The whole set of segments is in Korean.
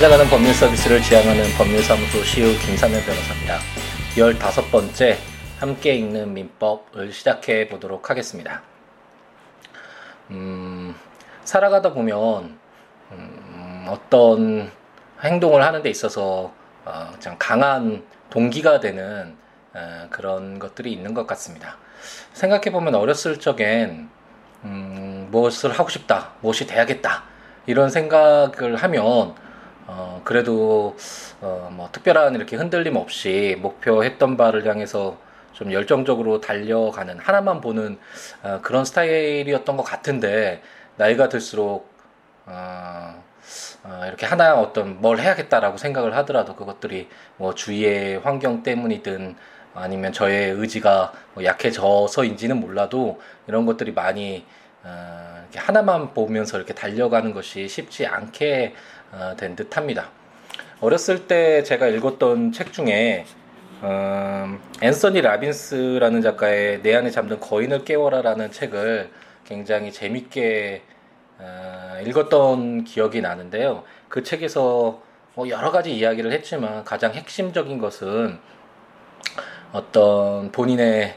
찾아가는 법률 서비스를 지향하는 법률사무소 시우 김사면 변호사입니다. 15번째 함께 읽는 민법을 시작해 보도록 하겠습니다. 음, 살아가다 보면 음, 어떤 행동을 하는 데 있어서 어, 강한 동기가 되는 어, 그런 것들이 있는 것 같습니다. 생각해 보면 어렸을 적엔 음, 무엇을 하고 싶다, 무엇이 돼야겠다 이런 생각을 하면 어, 그래도 어, 뭐 특별한 이렇게 흔들림 없이 목표했던 바를 향해서 좀 열정적으로 달려가는 하나만 보는 어, 그런 스타일이었던 것 같은데 나이가 들수록 어, 어, 이렇게 하나 어떤 뭘 해야겠다라고 생각을 하더라도 그것들이 뭐 주위의 환경 때문이든 아니면 저의 의지가 뭐 약해져서인지는 몰라도 이런 것들이 많이 어, 이렇게 하나만 보면서 이렇게 달려가는 것이 쉽지 않게 어, 된 듯합니다. 어렸을 때 제가 읽었던 책 중에 어, 앤서니 라빈스라는 작가의 내 안에 잠든 거인을 깨워라라는 책을 굉장히 재밌게 어, 읽었던 기억이 나는데요. 그 책에서 뭐 여러 가지 이야기를 했지만 가장 핵심적인 것은 어떤 본인의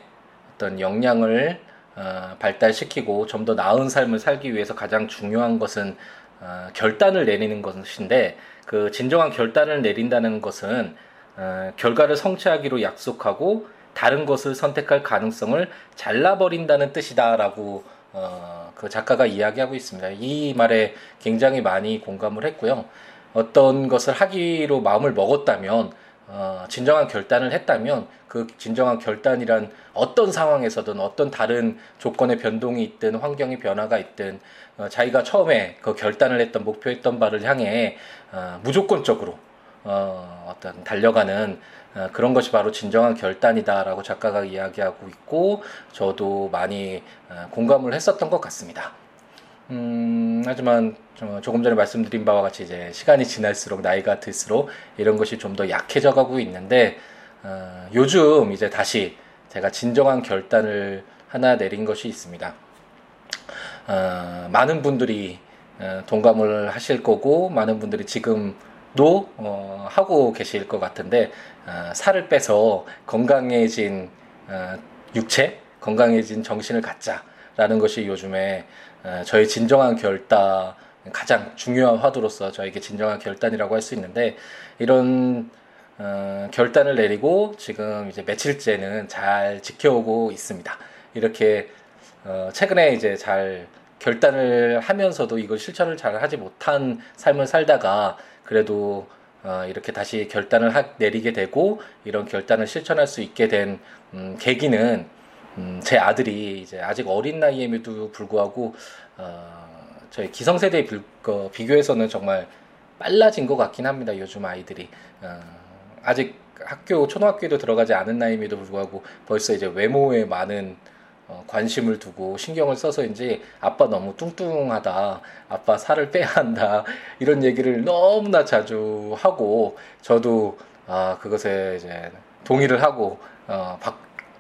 어떤 역량을 어, 발달시키고 좀 더 나은 삶을 살기 위해서 가장 중요한 것은 어, 결단을 내리는 것인데 그 진정한 결단을 내린다는 것은 어, 결과를 성취하기로 약속하고 다른 것을 선택할 가능성을 잘라버린다는 뜻이다라고 어, 그 작가가 이야기하고 있습니다. 이 말에 굉장히 많이 공감을 했고요. 어떤 것을 하기로 마음을 먹었다면 어, 진정한 결단을 했다면 그 진정한 결단이란 어떤 상황에서든 어떤 다른 조건의 변동이 있든 환경의 변화가 있든 어, 자기가 처음에 그 결단을 했던 목표했던 바를 향해 어, 무조건적으로 어, 어떤 달려가는 어, 그런 것이 바로 진정한 결단이다라고 작가가 이야기하고 있고 저도 많이 어, 공감을 했었던 것 같습니다. 음, 하지만 조금 전에 말씀드린 바와 같이 이제 시간이 지날수록 나이가 들수록 이런 것이 좀 더 약해져 가고 있는데 어, 요즘 이제 다시 제가 진정한 결단을 하나 내린 것이 있습니다. 어, 많은 분들이 어, 동감을 하실 거고 많은 분들이 지금도 어, 하고 계실 것 같은데 어, 살을 빼서 건강해진 어, 육체, 건강해진 정신을 갖자 라는 것이 요즘에 어, 저의 진정한 결단 가장 중요한 화두로서 저에게 진정한 결단이라고 할 수 있는데 이런 어, 결단을 내리고 지금 이제 며칠째는 잘 지켜오고 있습니다. 이렇게 어, 최근에 이제 잘 결단을 하면서도 이걸 실천을 잘 하지 못한 삶을 살다가 그래도 어, 이렇게 다시 결단을 하, 내리게 되고 이런 결단을 실천할 수 있게 된 음, 계기는 음, 제 아들이 이제 아직 어린 나이임에도 불구하고 어, 저희 기성세대에 비, 그, 비교해서는 정말 빨라진 것 같긴 합니다. 요즘 아이들이 어, 아직 학교 초등학교에도 들어가지 않은 나이임에도 불구하고 벌써 이제 외모에 많은 어, 관심을 두고 신경을 써서인지 아빠 너무 뚱뚱하다, 아빠 살을 빼야 한다 이런 얘기를 너무나 자주 하고 저도 아 그것에 이제 동의를 하고 어,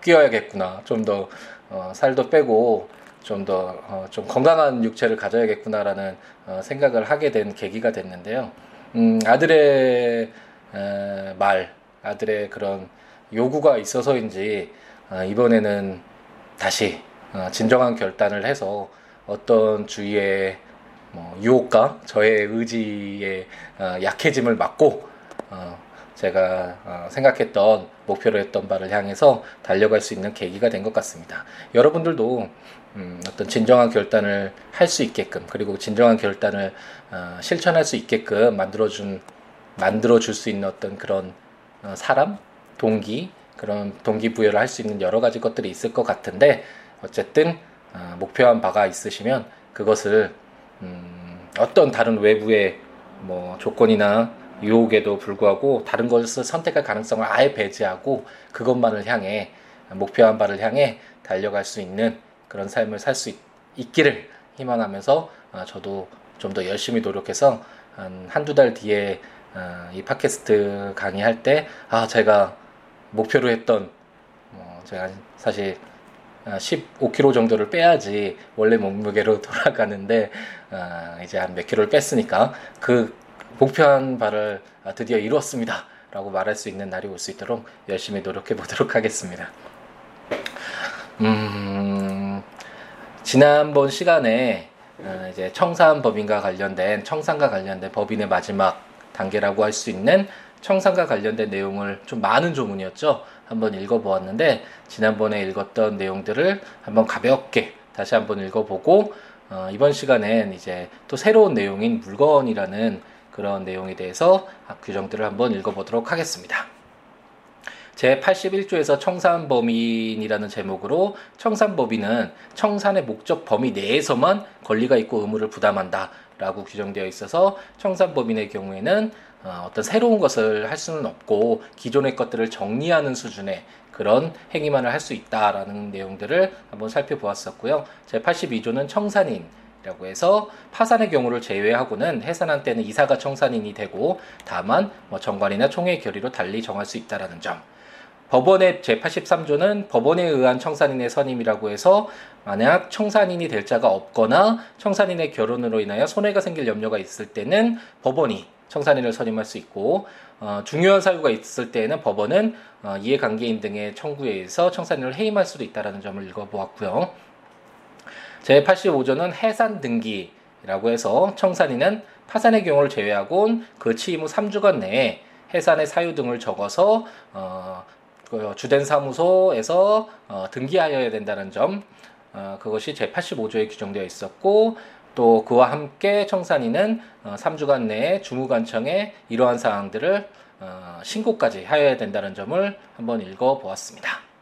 바뀌어야겠구나 좀더 어, 살도 빼고 좀 더좀 어, 건강한 육체를 가져야겠구나라는 어, 생각을 하게 된 계기가 됐는데요. 음, 아들의 에, 말, 아들의 그런 요구가 있어서인지 어, 이번에는 다시 어, 진정한 결단을 해서 어떤 주위의 뭐 유혹과 저의 의지의 어, 약해짐을 막고 어, 제가 어, 생각했던 목표로 했던 바를 향해서 달려갈 수 있는 계기가 된 것 같습니다. 여러분들도 음, 어떤 진정한 결단을 할 수 있게끔 그리고 진정한 결단을 어, 실천할 수 있게끔 만들어준 만들어줄 수 있는 어떤 그런 어, 사람 동기 그런 동기부여를 할 수 있는 여러 가지 것들이 있을 것 같은데 어쨌든 어, 목표한 바가 있으시면 그것을 음, 어떤 다른 외부의 뭐 조건이나 유혹에도 불구하고 다른 것을 선택할 가능성을 아예 배제하고 그것만을 향해 목표한 바를 향해 달려갈 수 있는 그런 삶을 살 수 있기를 희망하면서 어, 저도 좀 더 열심히 노력해서 한 한두 달 뒤에 어, 이 팟캐스트 강의할 때 아 제가 목표로 했던 어, 제가 사실 15kg 어, 정도를 빼야지 원래 몸무게로 돌아가는데 어, 이제 한 몇 킬로를 뺐으니까 그 목표한 바를 드디어 이루었습니다. 라고 말할 수 있는 날이 올 수 있도록 열심히 노력해 보도록 하겠습니다. 음, 지난번 시간에 어, 이제 청산법인과 관련된 청산과 관련된 법인의 마지막 단계라고 할 수 있는 청산과 관련된 내용을 좀 많은 조문이었죠. 한번 읽어보았는데 지난번에 읽었던 내용들을 한번 가볍게 다시 한번 읽어보고 어, 이번 시간엔 이제 또 새로운 내용인 물건이라는 그런 내용에 대해서 규정들을 한번 읽어보도록 하겠습니다. 제 81조에서 청산범인이라는 제목으로 청산법인은 청산의 목적 범위 내에서만 권리가 있고 의무를 부담한다 라고 규정되어 있어서 청산법인의 경우에는 어, 어떤 새로운 것을 할 수는 없고 기존의 것들을 정리하는 수준의 그런 행위만을 할 수 있다라는 내용들을 한번 살펴보았었고요. 제 82조는 청산인 이 라고 해서 파산의 경우를 제외하고는 해산한 때는 이사가 청산인이 되고 다만 뭐 정관이나 총회 결의로 달리 정할 수 있다라는 점. 법원의 제83조는 법원에 의한 청산인의 선임이라고 해서 만약 청산인이 될 자가 없거나 청산인의 결혼으로 인하여 손해가 생길 염려가 있을 때는 법원이 청산인을 선임할 수 있고 어, 중요한 사유가 있을 때에는 법원은 어, 이해관계인 등의 청구에 의해서 청산인을 해임할 수도 있다는 점을 읽어보았고요. 제85조는 해산 등기라고 해서 청산인은 파산의 경우를 제외하곤 그 취임 후 3주간 내에 해산의 사유 등을 적어서 어, 그 주된 사무소에서 어, 등기하여야 된다는 점 어, 그것이 제85조에 규정되어 있었고 또 그와 함께 청산인은 어, 3주간 내에 주무관청에 이러한 사항들을 어, 신고까지 하여야 된다는 점을 한번 읽어 보았습니다.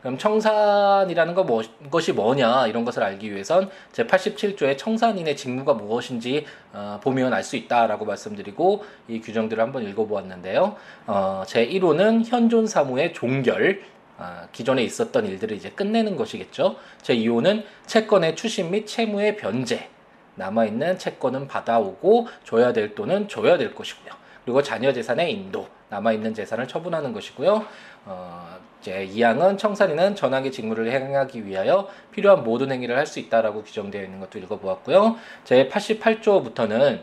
그럼 청산이라는 거 뭐, 것이 뭐냐 이런 것을 알기 위해선 제 87조의 청산인의 직무가 무엇인지 어, 보면 알 수 있다라고 말씀드리고 이 규정들을 한번 읽어보았는데요. 어, 제 1호는 현존 사무의 종결 어, 기존에 있었던 일들을 이제 끝내는 것이겠죠. 제 2호는 채권의 추심 및 채무의 변제 남아있는 채권은 받아오고 줘야 될 돈은 줘야 될 것이고요. 그리고 자녀 재산의 인도 남아있는 재산을 처분하는 것이고요. 어, 이제 이항은 청산인은 전환기 직무를 행하기 위하여 필요한 모든 행위를 할 수 있다라고 규정되어 있는 것도 읽어보았고요. 제 88조부터는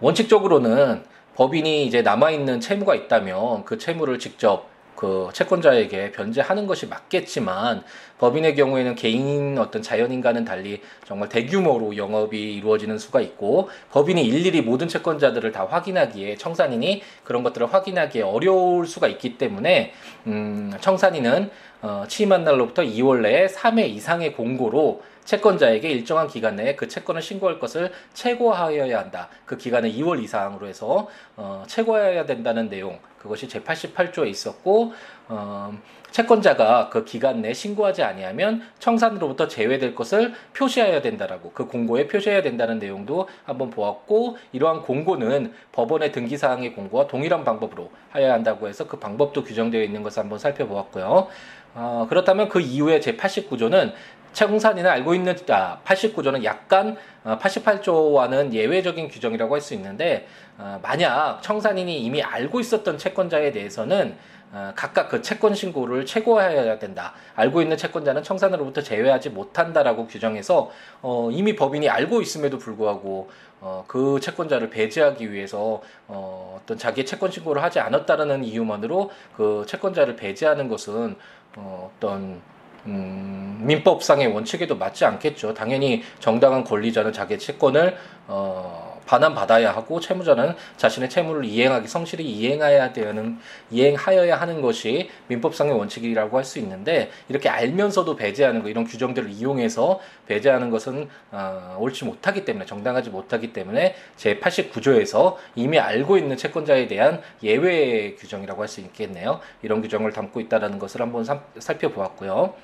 원칙적으로는 법인이 이제 남아있는 채무가 있다면 그 채무를 직접 그 채권자에게 변제하는 것이 맞겠지만 법인의 경우에는 개인 어떤 자연인과는 달리 정말 대규모로 영업이 이루어지는 수가 있고 법인이 일일이 모든 채권자들을 다 확인하기에 청산인이 그런 것들을 확인하기에 어려울 수가 있기 때문에 음, 청산인은 어, 취임한 날로부터 2월 내에 3회 이상의 공고로 채권자에게 일정한 기간 내에 그 채권을 신고할 것을 최고하여야 한다. 그 기간은 2월 이상으로 해서 어, 최고해야 된다는 내용 그것이 제88조에 있었고 어, 채권자가 그 기간 내에 신고하지 아니하면 청산으로부터 제외될 것을 표시해야 된다라고 그 공고에 표시해야 된다는 내용도 한번 보았고 이러한 공고는 법원의 등기 사항의 공고와 동일한 방법으로 하여야 한다고 해서 그 방법도 규정되어 있는 것을 한번 살펴보았고요. 어, 그렇다면 그 이후에 제 89조는 채공산인은 알고 있는 아, 89조는 약간 88조와는 어, 예외적인 규정이라고 할 수 있는데 어, 만약 청산인이 이미 알고 있었던 채권자에 대해서는 어, 각각 그 채권 신고를 최고화해야 된다. 알고 있는 채권자는 청산으로부터 제외하지 못한다라고 규정해서 어, 이미 법인이 알고 있음에도 불구하고 어, 그 채권자를 배제하기 위해서 어, 어떤 자기의 채권 신고를 하지 않았다라는 이유만으로 그 채권자를 배제하는 것은 어, 어떤 음, 민법상의 원칙에도 맞지 않겠죠. 당연히 정당한 권리자는 자기의 채권을 어, 반환받아야 하고 채무자는 자신의 채무를 이행하기 성실히 이행해야 되는 이행하여야 하는 것이 민법상의 원칙이라고 할 수 있는데 이렇게 알면서도 배제하는 거 이런 규정들을 이용해서 배제하는 것은 어, 옳지 못하기 때문에 정당하지 못하기 때문에 제 89조에서 이미 알고 있는 채권자에 대한 예외 규정이라고 할 수 있겠네요. 이런 규정을 담고 있다라는 것을 한번 살펴보았고요.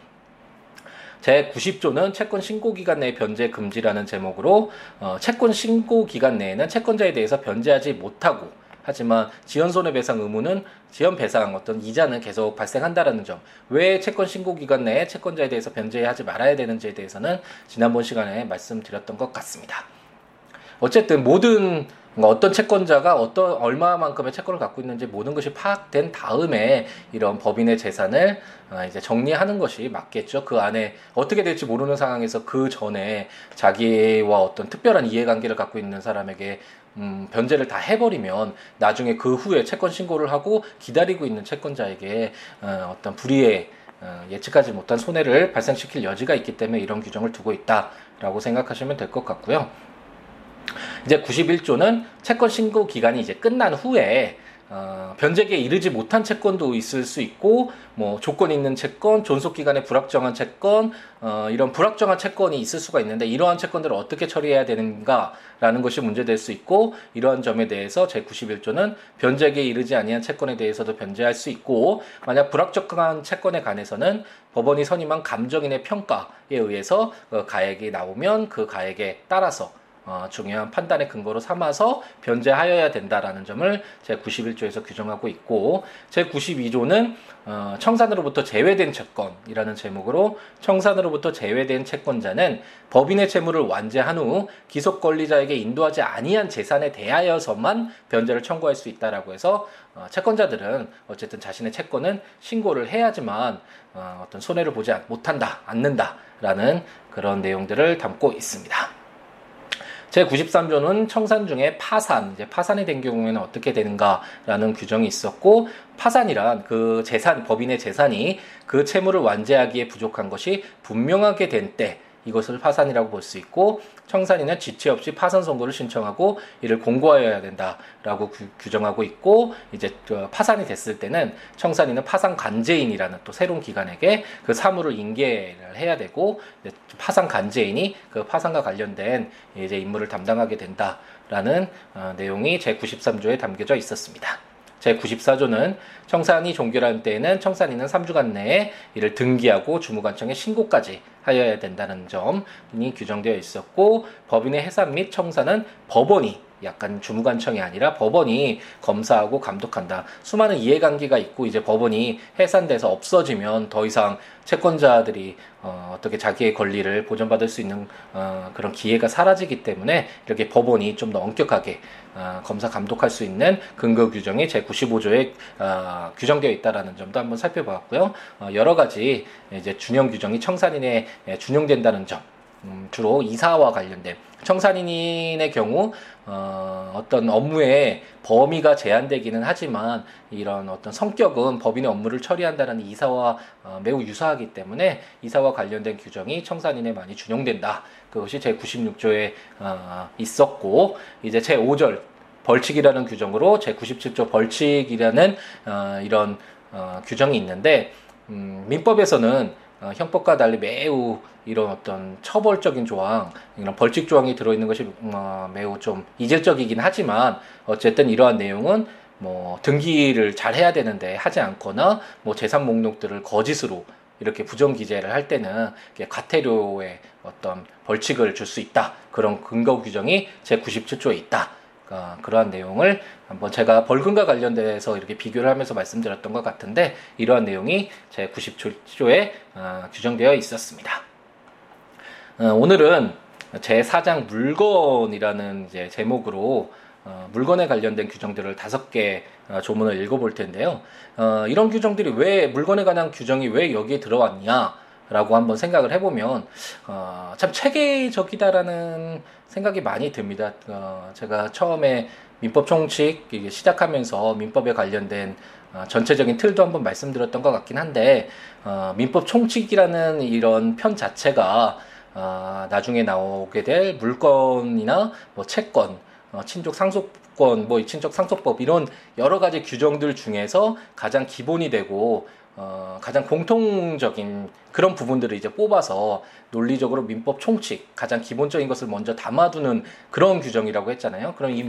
제 90조는 채권 신고 기간 내 변제 금지라는 제목으로 어, 채권 신고 기간 내에는 채권자에 대해서 변제하지 못하고 하지만 지연 손해배상 의무는 지연 배상 어떤 이자는 계속 발생한다라는 점. 왜 채권 신고 기간 내에 채권자에 대해서 변제하지 말아야 되는지에 대해서는 지난번 시간에 말씀드렸던 것 같습니다. 어쨌든 모든 어떤 채권자가 어떤 얼마만큼의 채권을 갖고 있는지 모든 것이 파악된 다음에 이런 법인의 재산을 어, 이제 정리하는 것이 맞겠죠. 그 안에 어떻게 될지 모르는 상황에서 그 전에 자기와 어떤 특별한 이해관계를 갖고 있는 사람에게 음, 변제를 다 해버리면 나중에 그 후에 채권 신고를 하고 기다리고 있는 채권자에게 어, 어떤 불이의 어, 예측하지 못한 손해를 발생시킬 여지가 있기 때문에 이런 규정을 두고 있다라고 생각하시면 될 것 같고요. 이제 91조는 채권 신고 기간이 이제 끝난 후에 어, 변제기에 이르지 못한 채권도 있을 수 있고 뭐 조건 있는 채권, 존속 기간에 불확정한 채권 어, 이런 불확정한 채권이 있을 수가 있는데 이러한 채권들을 어떻게 처리해야 되는가라는 것이 문제될 수 있고 이러한 점에 대해서 제 91조는 변제기에 이르지 아니한 채권에 대해서도 변제할 수 있고 만약 불확정한 채권에 관해서는 법원이 선임한 감정인의 평가에 의해서 그 가액이 나오면 그 가액에 따라서 어, 중요한 판단의 근거로 삼아서 변제하여야 된다라는 점을 제 91조에서 규정하고 있고 제 92조는 어, 청산으로부터 제외된 채권이라는 제목으로 청산으로부터 제외된 채권자는 법인의 채무를 완제한 후 기속 권리자에게 인도하지 아니한 재산에 대하여서만 변제를 청구할 수 있다라고 해서 어, 채권자들은 어쨌든 자신의 채권은 신고를 해야지만 어, 어떤 손해를 보지 못한다 않는다라는 그런 내용들을 담고 있습니다. 제93조는 청산 중에 파산, 이제 파산이 된 경우에는 어떻게 되는가라는 규정이 있었고, 파산이란 그 재산, 법인의 재산이 그 채무를 완제하기에 부족한 것이 분명하게 된 때, 이것을 파산이라고 볼 수 있고 청산인은 지체 없이 파산 선고를 신청하고 이를 공고하여야 된다라고 규, 정하고 있고 이제 그 파산이 됐을 때는 청산인은 파산 간제인이라는 또 새로운 기관에게 그 사무를 인계를 해야 되고 파산 간제인이 그 파산과 관련된 이제 임무를 담당하게 된다라는 어, 내용이 제 93조에 담겨져 있었습니다. 제94조는 청산이 종결한 때에는 청산인은 3주간 내에 이를 등기하고 주무관청에 신고까지 하여야 된다는 점이 규정되어 있었고 법인의 해산 및 청산은 법원이 약간 주무관청이 아니라 법원이 검사하고 감독한다. 수많은 이해관계가 있고 이제 법원이 해산돼서 없어지면 더 이상 채권자들이 어, 어떻게 자기의 권리를 보전받을 수 있는 어, 그런 기회가 사라지기 때문에 이렇게 법원이 좀 더 엄격하게 어, 검사 감독할 수 있는 근거 규정이 제 95조에 어, 규정되어 있다라는 점도 한번 살펴보았고요. 어, 여러 가지 이제 준용 규정이 청산인에 준용된다는 점. 음, 주로 이사와 관련된 청산인의 경우 어, 어떤 업무의 범위가 제한되기는 하지만 이런 어떤 성격은 법인의 업무를 처리한다는 이사와 어, 매우 유사하기 때문에 이사와 관련된 규정이 청산인에 많이 준용된다. 그것이 제 96조에 어, 있었고 이제 제 5절 벌칙이라는 규정으로 제 97조 벌칙이라는 어, 이런 어, 규정이 있는데 음, 민법에서는 어, 형법과 달리 매우 이런 어떤 처벌적인 조항, 이런 벌칙 조항이 들어있는 것이 어, 매우 좀 이질적이긴 하지만 어쨌든 이러한 내용은 뭐 등기를 잘 해야 되는데 하지 않거나 뭐 재산 목록들을 거짓으로 이렇게 부정 기재를 할 때는 과태료의 어떤 벌칙을 줄 수 있다. 그런 근거 규정이 제 97조에 있다. 어, 그러한 내용을 한번 제가 벌금과 관련돼서 이렇게 비교를 하면서 말씀드렸던 것 같은데 이러한 내용이 제 90조에 어, 규정되어 있었습니다. 어, 오늘은 제 4장 물건이라는 제목으로 어, 물건에 관련된 규정들을 다섯 개 어, 조문을 읽어볼 텐데요. 어, 이런 규정들이 왜 물건에 관한 규정이 왜 여기에 들어왔냐? 라고 한번 생각을 해보면 어, 참 체계적이다라는 생각이 많이 듭니다. 어, 제가 처음에 민법 총칙 시작하면서 민법에 관련된 어, 전체적인 틀도 한번 말씀드렸던 것 같긴 한데 어, 민법 총칙이라는 이런 편 자체가 어, 나중에 나오게 될 물건이나 뭐 채권, 어, 친족 상속권, 뭐 친족 상속법 이런 여러 가지 규정들 중에서 가장 기본이 되고 어, 가장 공통적인 그런 부분들을 이제 뽑아서 논리적으로 민법 총칙 가장 기본적인 것을 먼저 담아두는 그런 규정이라고 했잖아요. 그럼 이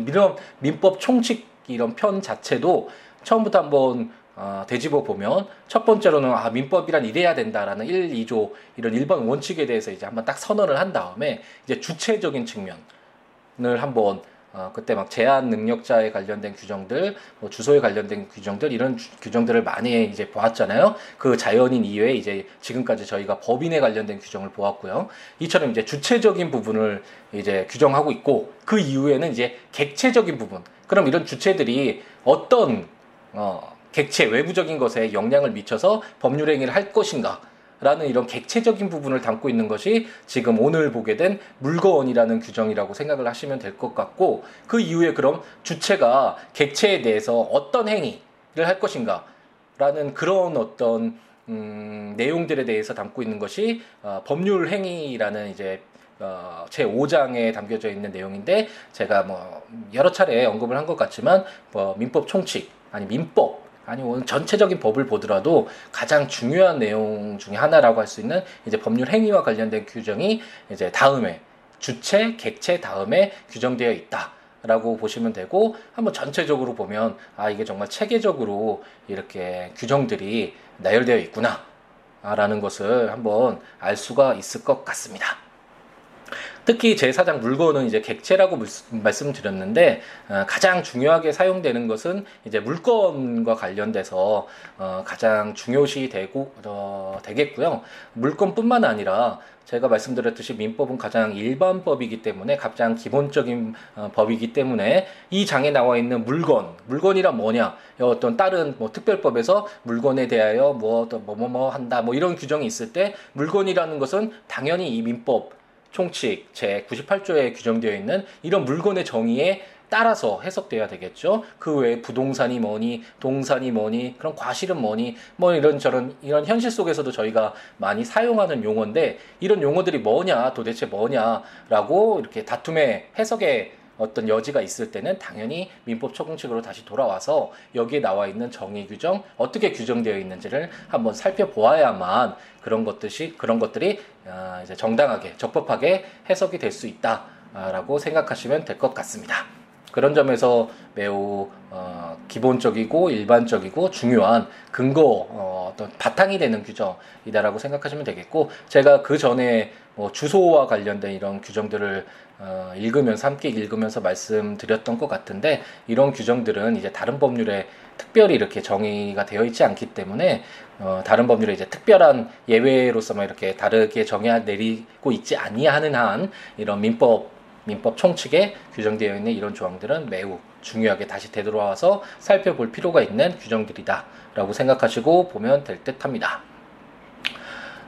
민법 총칙 이런 편 자체도 처음부터 한번 어, 되짚어 보면 첫 번째로는 아 민법이란 이래야 된다라는 1, 2조 이런 일반 원칙에 대해서 이제 한번 딱 선언을 한 다음에 이제 주체적인 측면을 한번 어, 그때 막 제한 능력자에 관련된 규정들, 뭐 주소에 관련된 규정들 이런 주, 규정들을 많이 이제 보았잖아요. 그 자연인 이외에 이제 지금까지 저희가 법인에 관련된 규정을 보았고요. 이처럼 이제 주체적인 부분을 이제 규정하고 있고 그 이후에는 이제 객체적인 부분. 그럼 이런 주체들이 어떤 어, 객체 외부적인 것에 영향을 미쳐서 법률 행위를 할 것인가? 라는 이런 객체적인 부분을 담고 있는 것이 지금 오늘 보게 된 물건이라는 규정이라고 생각을 하시면 될 것 같고 그 이후에 그럼 주체가 객체에 대해서 어떤 행위를 할 것인가 라는 그런 어떤 음, 내용들에 대해서 담고 있는 것이 어, 법률 행위라는 이제 어, 제 5장에 담겨져 있는 내용인데 제가 뭐 여러 차례 언급을 한 것 같지만 뭐 민법 총칙 아니 민법 아니 오늘 전체적인 법을 보더라도 가장 중요한 내용 중에 하나라고 할 수 있는 이제 법률 행위와 관련된 규정이 이제 다음에 주체, 객체 다음에 규정되어 있다. 라고 보시면 되고 한번 전체적으로 보면 아 이게 정말 체계적으로 이렇게 규정들이 나열되어 있구나 라는 것을 한번 알 수가 있을 것 같습니다. 특히 제4장 물건은 이제 객체라고 말씀드렸는데 어, 가장 중요하게 사용되는 것은 이제 물건과 관련돼서 어, 가장 중요시 되고 어, 되겠고요. 물건뿐만 아니라 제가 말씀드렸듯이 민법은 가장 일반법이기 때문에 가장 기본적인 어, 법이기 때문에 이 장에 나와 있는 물건, 물건이란 뭐냐? 어떤 다른 뭐 특별법에서 물건에 대하여 뭐 뭐뭐 뭐 한다 뭐 이런 규정이 있을 때 물건이라는 것은 당연히 이 민법 총칙 제 98조에 규정되어 있는 이런 물건의 정의에 따라서 해석돼야 되겠죠. 그 외에 부동산이 뭐니, 동산이 뭐니, 그런 과실은 뭐니, 뭐 이런 저런 이런 현실 속에서도 저희가 많이 사용하는 용어인데 이런 용어들이 뭐냐, 도대체 뭐냐라고 이렇게 다툼의 해석에 어떤 여지가 있을 때는 당연히 민법 적용칙으로 다시 돌아와서 여기에 나와 있는 정의 규정 어떻게 규정되어 있는지를 한번 살펴보아야만 그런 것들이 그런 것들이 아, 이제 정당하게 적법하게 해석이 될 수 있다라고 생각하시면 될 것 같습니다. 그런 점에서 매우 어, 기본적이고 일반적이고 중요한 근거 어, 어떤 바탕이 되는 규정이다라고 생각하시면 되겠고 제가 그 전에 뭐 주소와 관련된 이런 규정들을 어, 읽으면서 함께 읽으면서 말씀드렸던 것 같은데 이런 규정들은 이제 다른 법률에 특별히 이렇게 정의가 되어 있지 않기 때문에 어, 다른 법률에 이제 특별한 예외로서만 이렇게 다르게 정해 내리고 있지 아니하는 한 이런 민법 민법 총칙에 규정되어 있는 이런 조항들은 매우 중요하게 다시 되돌아와서 살펴볼 필요가 있는 규정들이다라고 생각하시고 보면 될 듯합니다.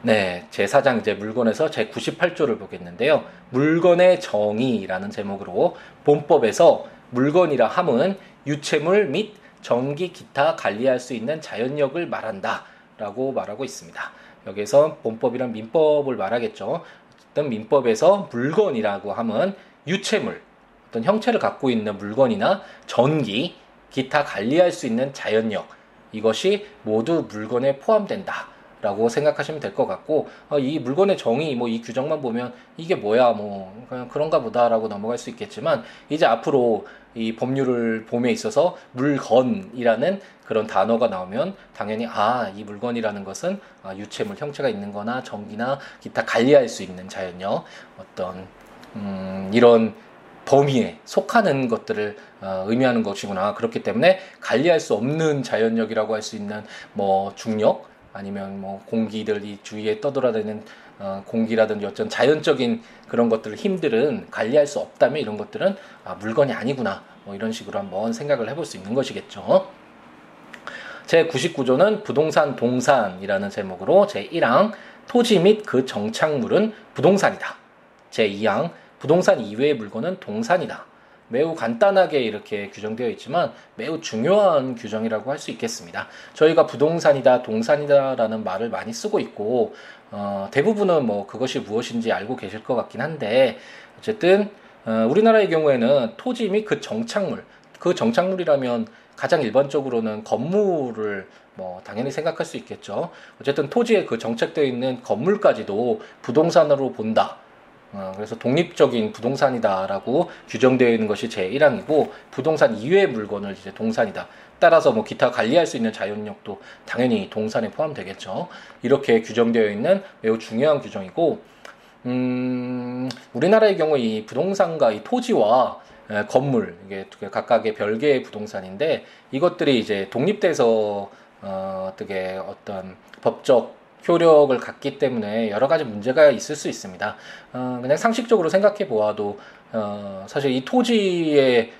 네, 제4장 이제 물건에서 제 98조를 보겠는데요. 물건의 정의라는 제목으로 본법에서 물건이라 함은 유체물 및 전기 기타 관리할 수 있는 자연력을 말한다라고 말하고 있습니다. 여기서 본법이란 민법을 말하겠죠. 어떤 민법에서 물건이라고 함은 유체물, 어떤 형체를 갖고 있는 물건이나 전기, 기타 관리할 수 있는 자연력 이것이 모두 물건에 포함된다. 라고 생각하시면 될 것 같고 어, 이 물건의 정의 뭐 이 규정만 보면 이게 뭐야 뭐 그냥 그런가 보다라고 넘어갈 수 있겠지만 이제 앞으로 이 법률을 봄에 있어서 물건이라는 그런 단어가 나오면 당연히 아 이 물건이라는 것은 아, 유체물 형체가 있는 거나 전기나 기타 관리할 수 있는 자연력 어떤 음, 이런 범위에 속하는 것들을 어, 의미하는 것이구나. 그렇기 때문에 관리할 수 없는 자연력이라고 할 수 있는 뭐 중력 아니면 뭐 공기들이 주위에 떠돌아다니는 어, 공기라든지 어떤 자연적인 그런 것들 힘들은 관리할 수 없다면 이런 것들은 아, 물건이 아니구나 뭐 이런 식으로 한번 생각을 해볼 수 있는 것이겠죠. 제 99조는 부동산 동산이라는 제목으로 제 1항 토지 및 그 정착물은 부동산이다. 제 2항 부동산 이외의 물건은 동산이다. 매우 간단하게 이렇게 규정되어 있지만 매우 중요한 규정이라고 할 수 있겠습니다. 저희가 부동산이다, 동산이다라는 말을 많이 쓰고 있고 어, 대부분은 뭐 그것이 무엇인지 알고 계실 것 같긴 한데 어쨌든 어, 우리나라의 경우에는 토지 및 그 정착물, 그 정착물이라면 가장 일반적으로는 건물을 뭐 당연히 생각할 수 있겠죠. 어쨌든 토지에 그 정착되어 있는 건물까지도 부동산으로 본다. 어, 그래서 독립적인 부동산이다라고 규정되어 있는 것이 제 1항이고 부동산 이외의 물건을 이제 동산이다. 따라서 뭐 기타 관리할 수 있는 자연력도 당연히 동산에 포함되겠죠. 이렇게 규정되어 있는 매우 중요한 규정이고 음, 우리나라의 경우 이 부동산과 이 토지와 에, 건물 이게 각각의 별개의 부동산인데 이것들이 이제 독립돼서 어, 어떻게 어떤 법적 효력을 갖기 때문에 여러 가지 문제가 있을 수 있습니다. 어, 그냥 상식적으로 생각해 보아도 어, 사실 이 토지의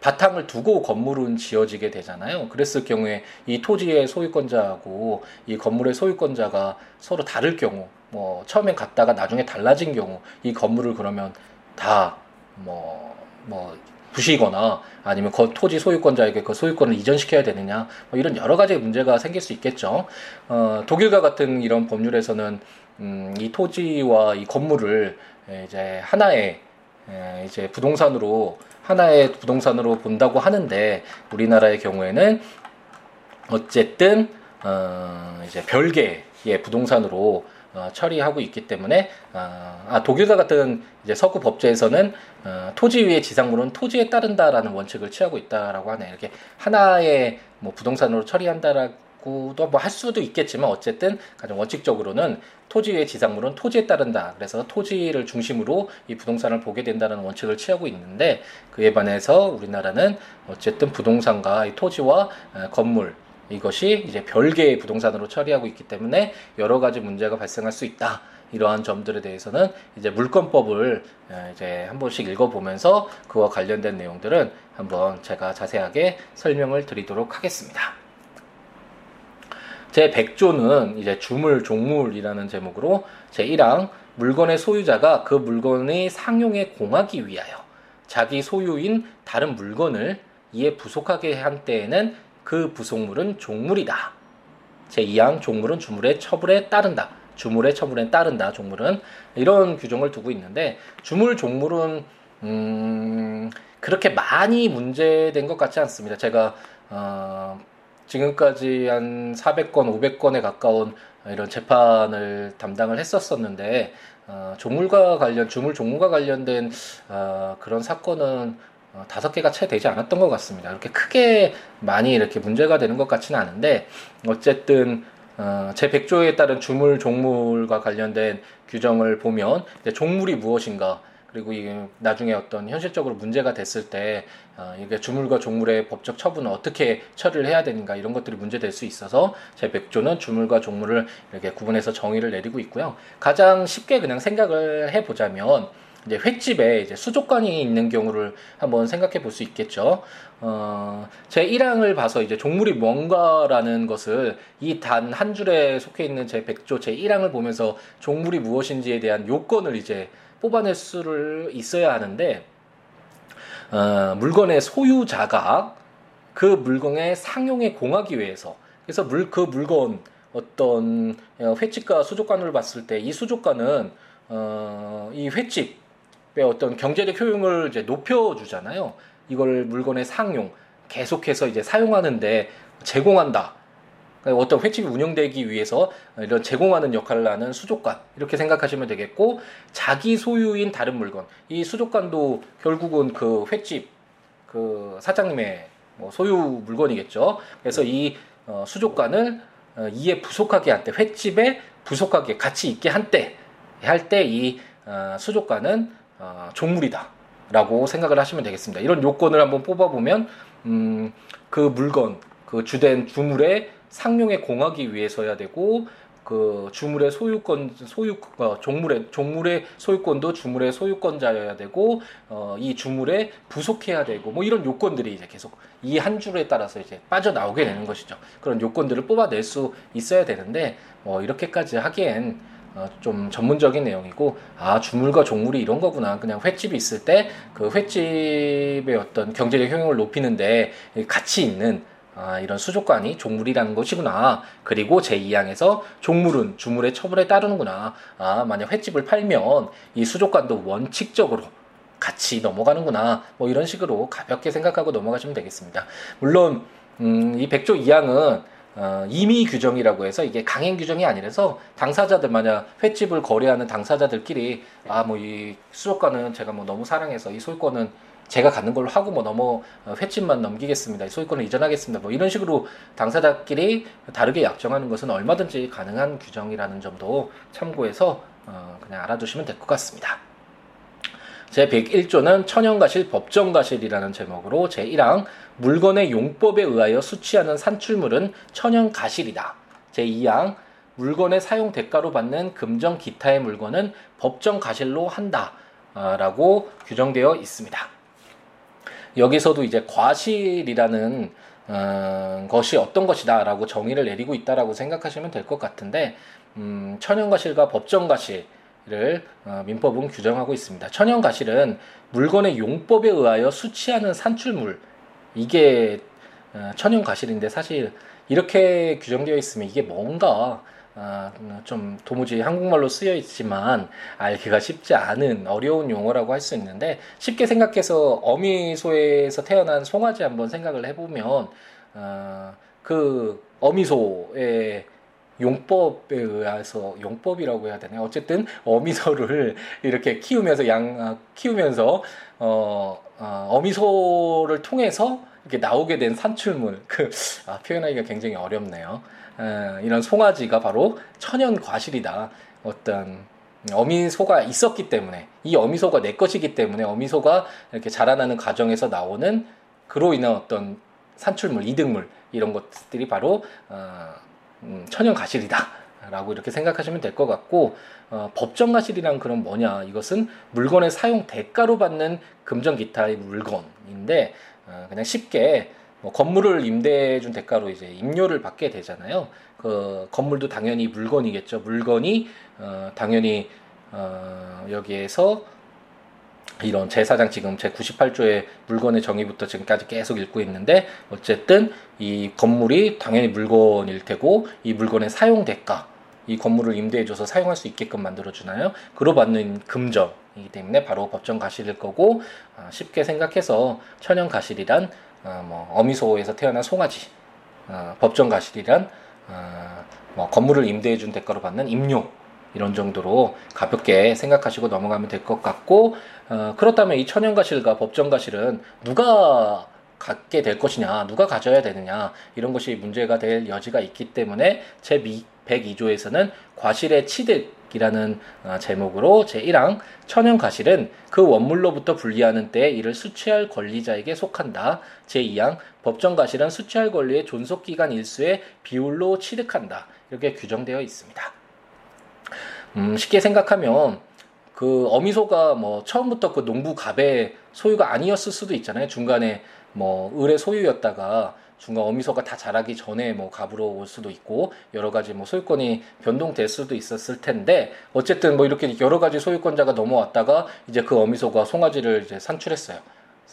바탕을 두고 건물은 지어지게 되잖아요. 그랬을 경우에 이 토지의 소유권자하고 이 건물의 소유권자가 서로 다를 경우, 뭐 처음엔 같다가 나중에 달라진 경우, 이 건물을 그러면 다 뭐뭐 부시거나 아니면 그 토지 소유권자에게 그 소유권을 이전시켜야 되느냐 뭐 이런 여러 가지 문제가 생길 수 있겠죠. 어, 독일과 같은 이런 법률에서는 음, 이 토지와 이 건물을 이제 하나의 이제 부동산으로 하나의 부동산으로 본다고 하는데 우리나라의 경우에는 어쨌든 어 이제 별개의 부동산으로 어 처리하고 있기 때문에 어 아 독일과 같은 이제 서구 법제에서는 어 토지 위의 지상물은 토지에 따른다라는 원칙을 취하고 있다라고 하네. 이렇게 하나의 뭐 부동산으로 처리한다라고 갖고도 뭐 할 수도 있겠지만 어쨌든 가장 원칙적으로는 토지의 지상물은 토지에 따른다. 그래서 토지를 중심으로 이 부동산을 보게 된다는 원칙을 취하고 있는데 그에 반해서 우리나라는 어쨌든 부동산과 이 토지와 건물 이것이 이제 별개의 부동산으로 처리하고 있기 때문에 여러 가지 문제가 발생할 수 있다. 이러한 점들에 대해서는 이제 물권법을 이제 한 번씩 읽어보면서 그와 관련된 내용들은 한번 제가 자세하게 설명을 드리도록 하겠습니다. 제 100조는 이제 주물 종물이라는 제목으로 제 1항 물건의 소유자가 그 물건의 상용에 공하기 위하여 자기 소유인 다른 물건을 이에 부속하게 한 때에는 그 부속물은 종물이다. 제 2항 종물은 주물의 처분에 따른다. 주물의 처분에 따른다. 종물은 이런 규정을 두고 있는데 주물 종물은 음 그렇게 많이 문제된 것 같지 않습니다. 제가 어 지금까지 한 400건, 500건에 가까운 이런 재판을 담당을 했었었는데 어, 조물과 관련 주물 종물과 관련된 어, 그런 사건은 어, 다섯 개가 채 되지 않았던 것 같습니다. 그렇게 크게 많이 이렇게 문제가 되는 것 같지는 않은데 어쨌든 어, 제 100조에 따른 주물 종물과 관련된 규정을 보면 종물이 무엇인가 그리고 이게 나중에 어떤 현실적으로 문제가 됐을 때 어, 이게 주물과 종물의 법적 처분을 어떻게 처리를 해야 되는가 이런 것들이 문제될 수 있어서 제 백조는 주물과 종물을 이렇게 구분해서 정의를 내리고 있고요. 가장 쉽게 그냥 생각을 해보자면 이제 횟집에 이제 수족관이 있는 경우를 한번 생각해 볼 수 있겠죠. 어, 제 1항을 봐서 이제 종물이 뭔가라는 것을 이 단 한 줄에 속해 있는 제 백조 제 1항을 보면서 종물이 무엇인지에 대한 요건을 이제 뽑아낼 수를 있어야 하는데 어, 물건의 소유자가 그 물건의 상용에 공하기 위해서 그래서 물 그 물건 어떤 어, 횟집과 수족관을 봤을 때 이 수족관은 어, 이 횟집의 어떤 경제적 효용을 이제 높여주잖아요. 이걸 물건의 상용 계속해서 이제 사용하는데 제공한다. 그러니까 어떤 횟집이 운영되기 위해서 이런 제공하는 역할을 하는 수족관 이렇게 생각하시면 되겠고 자기 소유인 다른 물건 이 수족관도 결국은 그 횟집 그 사장님의 뭐 소유 물건이겠죠. 그래서 이 어, 수족관을 어, 이에 부속하게 한때 횟집에 부속하게 같이 있게 한때 할 때이 어, 수족관은 어, 종물이다라고 생각을 하시면 되겠습니다. 이런 요건을 한번 뽑아보면 음, 그 물건 그 주된 주물의 상용에 공하기 위해서야 되고 그 주물의 소유권 소유 어, 종물의 종물의 소유권도 주물의 소유권자여야 되고 어, 이 주물에 부속해야 되고 뭐 이런 요건들이 이제 계속 이 한 줄에 따라서 이제 빠져 나오게 되는 것이죠. 그런 요건들을 뽑아낼 수 있어야 되는데 뭐 이렇게까지 하기엔 어, 좀 전문적인 내용이고 아 주물과 종물이 이런 거구나 그냥 횟집이 있을 때 그 횟집의 어떤 경제적 효용을 높이는데 같이 있는 아, 이런 수족관이 종물이라는 것이구나. 그리고 제2항에서 종물은 주물의 처분에 따르는구나. 아, 만약 횟집을 팔면 이 수족관도 원칙적으로 같이 넘어가는구나. 뭐 이런 식으로 가볍게 생각하고 넘어가시면 되겠습니다. 물론, 음, 이 백조 2항은 어, 임의 규정이라고 해서 이게 강행 규정이 아니라서 당사자들 만약 횟집을 거래하는 당사자들끼리 아 뭐 이 수족관은 제가 뭐 너무 사랑해서 이 소유권은 제가 갖는 걸로 하고 뭐 넘어 어, 횟집만 넘기겠습니다. 소유권을 이전하겠습니다. 뭐 이런 식으로 당사자끼리 다르게 약정하는 것은 얼마든지 가능한 규정이라는 점도 참고해서 어 그냥 알아두시면 될 것 같습니다. 제 101조는 천연가실 법정가실이라는 제목으로 제 1항 물건의 용법에 의하여 수취하는 산출물은 천연가실이다. 제 2항 물건의 사용 대가로 받는 금정 기타의 물건은 법정가실로 한다. 라고 규정되어 있습니다. 여기서도 이제 과실이라는 어, 것이 어떤 것이다라고 정의를 내리고 있다라고 생각하시면 될 것 같은데 음, 천연과실과 법정과실 을 어, 민법은 규정하고 있습니다. 천연과실은 물건의 용법에 의하여 수취하는 산출물 이게 어, 천연과실인데 사실 이렇게 규정되어 있으면 이게 뭔가 아, 좀 도무지 한국말로 쓰여 있지만 알기가 쉽지 않은 어려운 용어라고 할 수 있는데 쉽게 생각해서 어미소에서 태어난 송아지 한번 생각을 해보면 어, 그 어미소의 용법에 의해서 용법이라고 해야 되나요? 어쨌든 어미소를 이렇게 키우면서 양 아, 키우면서 어, 어 어미소를 통해서 이렇게 나오게 된 산출물 그 아, 표현하기가 굉장히 어렵네요. 에, 이런 송아지가 바로 천연 과실이다. 어떤 어미소가 있었기 때문에 이 어미소가 내 것이기 때문에 어미소가 이렇게 자라나는 과정에서 나오는 그로 인한 어떤 산출물, 이득물 이런 것들이 바로 어, 음, 천연 과실이다. 라고 이렇게 생각하시면 될 것 같고 어, 법정 과실이란 그런 뭐냐 이것은 물건의 사용 대가로 받는 금전 기타의 물건인데 어, 그냥 쉽게 뭐 건물을 임대해 준 대가로 이제 임료를 받게 되잖아요. 그 건물도 당연히 물건이겠죠. 물건이 어, 당연히 어, 여기에서 이런 제사장 지금 제 98조의 물건의 정의부터 지금까지 계속 읽고 있는데 어쨌든 이 건물이 당연히 물건일 테고 이 물건의 사용 대가 이 건물을 임대해줘서 사용할 수 있게끔 만들어주나요? 그로 받는 금정이기 때문에 바로 법정 가실일 거고 어, 쉽게 생각해서 천연 가실이란 어, 뭐 어미소에서 태어난 송아지, 어, 법정 가실이란 어, 뭐 건물을 임대해준 대가로 받는 임료 이런 정도로 가볍게 생각하시고 넘어가면 될 것 같고 어, 그렇다면 이 천연 가실과 법정 가실은 누가 갖게 될 것이냐, 누가 가져야 되느냐 이런 것이 문제가 될 여지가 있기 때문에 제 102조에서는 과실의 취득이라는 어, 제목으로 제1항 천연 과실은 그 원물로부터 분리하는 때에 이를 수취할 권리자에게 속한다. 제2항 법정 과실은 수취할 권리의 존속 기간 일수의 비율로 취득한다. 이렇게 규정되어 있습니다. 음, 쉽게 생각하면 그 어미소가 뭐 처음부터 그 농부 갑의 소유가 아니었을 수도 있잖아요. 중간에 뭐 을의 소유였다가 중간 어미소가 다 자라기 전에 뭐 갑으로 올 수도 있고 여러 가지 뭐 소유권이 변동될 수도 있었을 텐데 어쨌든 뭐 이렇게 여러 가지 소유권자가 넘어왔다가 이제 그 어미소가 송아지를 이제 산출했어요.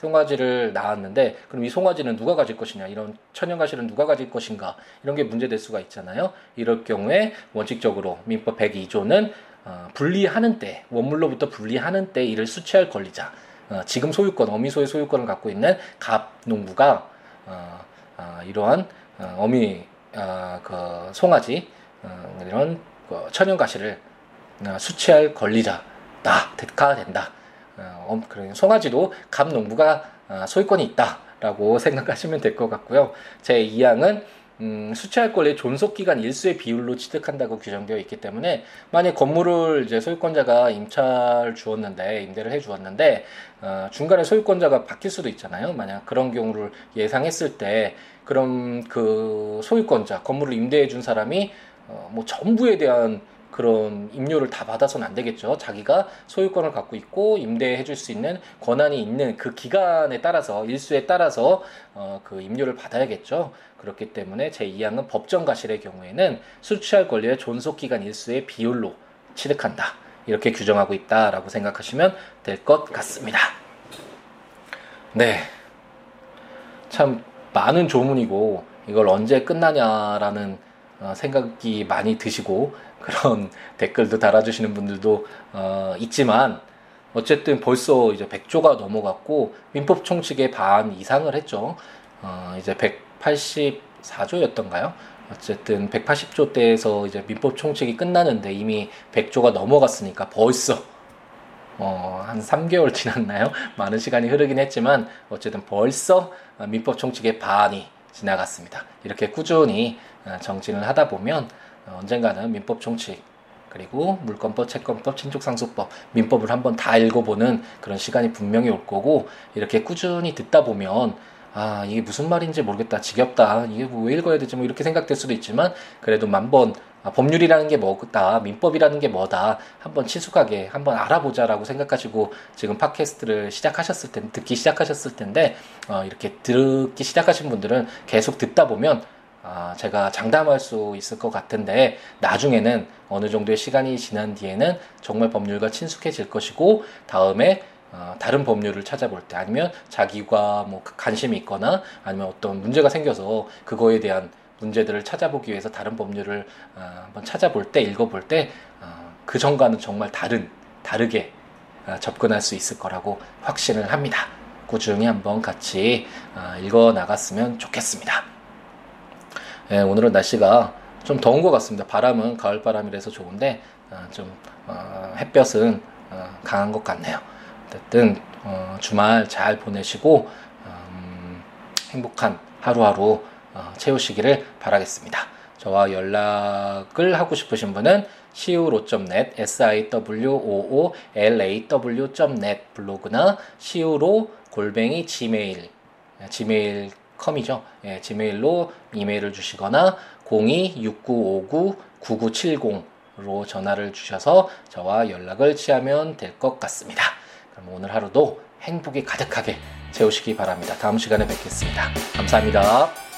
송아지를 낳았는데 그럼 이 송아지는 누가 가질 것이냐 이런 천연가실은 누가 가질 것인가 이런 게 문제될 수가 있잖아요. 이럴 경우에 원칙적으로 민법 102조는 어, 분리하는 때 원물로부터 분리하는 때 이를 수취할 권리자 어, 지금 소유권 어미소의 소유권을 갖고 있는 갑 농부가 어, 어, 이러한 어, 어미 어, 그 송아지 어, 이런 그 천연 가시를 어, 수취할 권리자다 대가 된다. 어, 그런 송아지도 갑 농부가 어, 소유권이 있다라고 생각하시면 될 것 같고요. 제 2항은 음, 수취할 권리 존속 기간 일수의 비율로 취득한다고 규정되어 있기 때문에 만약 건물을 이제 소유권자가 임차를 주었는데 임대를 해 주었는데 어, 중간에 소유권자가 바뀔 수도 있잖아요. 만약 그런 경우를 예상했을 때 그럼 그 소유권자 건물을 임대해 준 사람이 어, 뭐 전부에 대한 그런 임료를 다 받아서는 안 되겠죠. 자기가 소유권을 갖고 있고 임대해 줄 수 있는 권한이 있는 그 기간에 따라서 일수에 따라서 어, 그 임료를 받아야겠죠. 그렇기 때문에 제2항은 법정 가실의 경우에는 수취할 권리의 존속 기간 일수의 비율로 취득한다. 이렇게 규정하고 있다라고 생각하시면 될 것 같습니다. 네. 참 많은 조문이고 이걸 언제 끝나냐라는 어, 생각이 많이 드시고 그런 댓글도 달아주시는 분들도 어, 있지만 어쨌든 벌써 이제 100조가 넘어갔고 민법 총칙의 반 이상을 했죠. 어, 이제 184조였던가요? 어쨌든 180조 때에서 이제 민법 총칙이 끝나는데 이미 100조가 넘어갔으니까 벌써 어, 한 3개월 지났나요? 많은 시간이 흐르긴 했지만 어쨌든 벌써 민법 총칙의 반이 지나갔습니다. 이렇게 꾸준히 어, 정진을 하다 보면 어, 언젠가는 민법 총칙 그리고 물권법, 채권법, 친족상속법, 민법을 한번 다 읽어보는 그런 시간이 분명히 올 거고 이렇게 꾸준히 듣다 보면 아 이게 무슨 말인지 모르겠다 지겹다 이게 뭐 왜 읽어야 되지 뭐 이렇게 생각될 수도 있지만 그래도 만번 아, 법률이라는 게 뭐다 민법이라는 게 뭐다 한번 친숙하게 한번 알아보자라고 생각하시고 지금 팟캐스트를 시작하셨을 때 듣기 시작하셨을 텐데 어, 이렇게 듣기 시작하신 분들은 계속 듣다 보면 아, 제가 장담할 수 있을 것 같은데 나중에는 어느 정도의 시간이 지난 뒤에는 정말 법률과 친숙해질 것이고 다음에 어, 다른 법률을 찾아볼 때 아니면 자기가 뭐 관심이 있거나 아니면 어떤 문제가 생겨서 그거에 대한 문제들을 찾아보기 위해서 다른 법률을 어, 한번 찾아볼 때 읽어볼 때그 어, 전과는 정말 다른 다르게 어, 접근할 수 있을 거라고 확신을 합니다. 꾸준히 한번 같이 어, 읽어 나갔으면 좋겠습니다. 예, 오늘은 날씨가 좀 더운 것 같습니다. 바람은 가을 바람이라서 좋은데 어, 좀 햇볕은 강한 것 같네요. 어쨌든 어, 주말 잘 보내시고 음, 행복한 하루하루 어, 채우시기를 바라겠습니다. 저와 연락을 하고 싶으신 분은 siwo.net, siwoolaw.net 블로그나 siwo 골뱅이 gmail, gmail.com이죠. 예, gmail로 이메일을 주시거나 026959-9970로 전화를 주셔서 저와 연락을 취하면 될 것 같습니다. 그럼 오늘 하루도 행복이 가득하게 채우시기 바랍니다. 다음 시간에 뵙겠습니다. 감사합니다.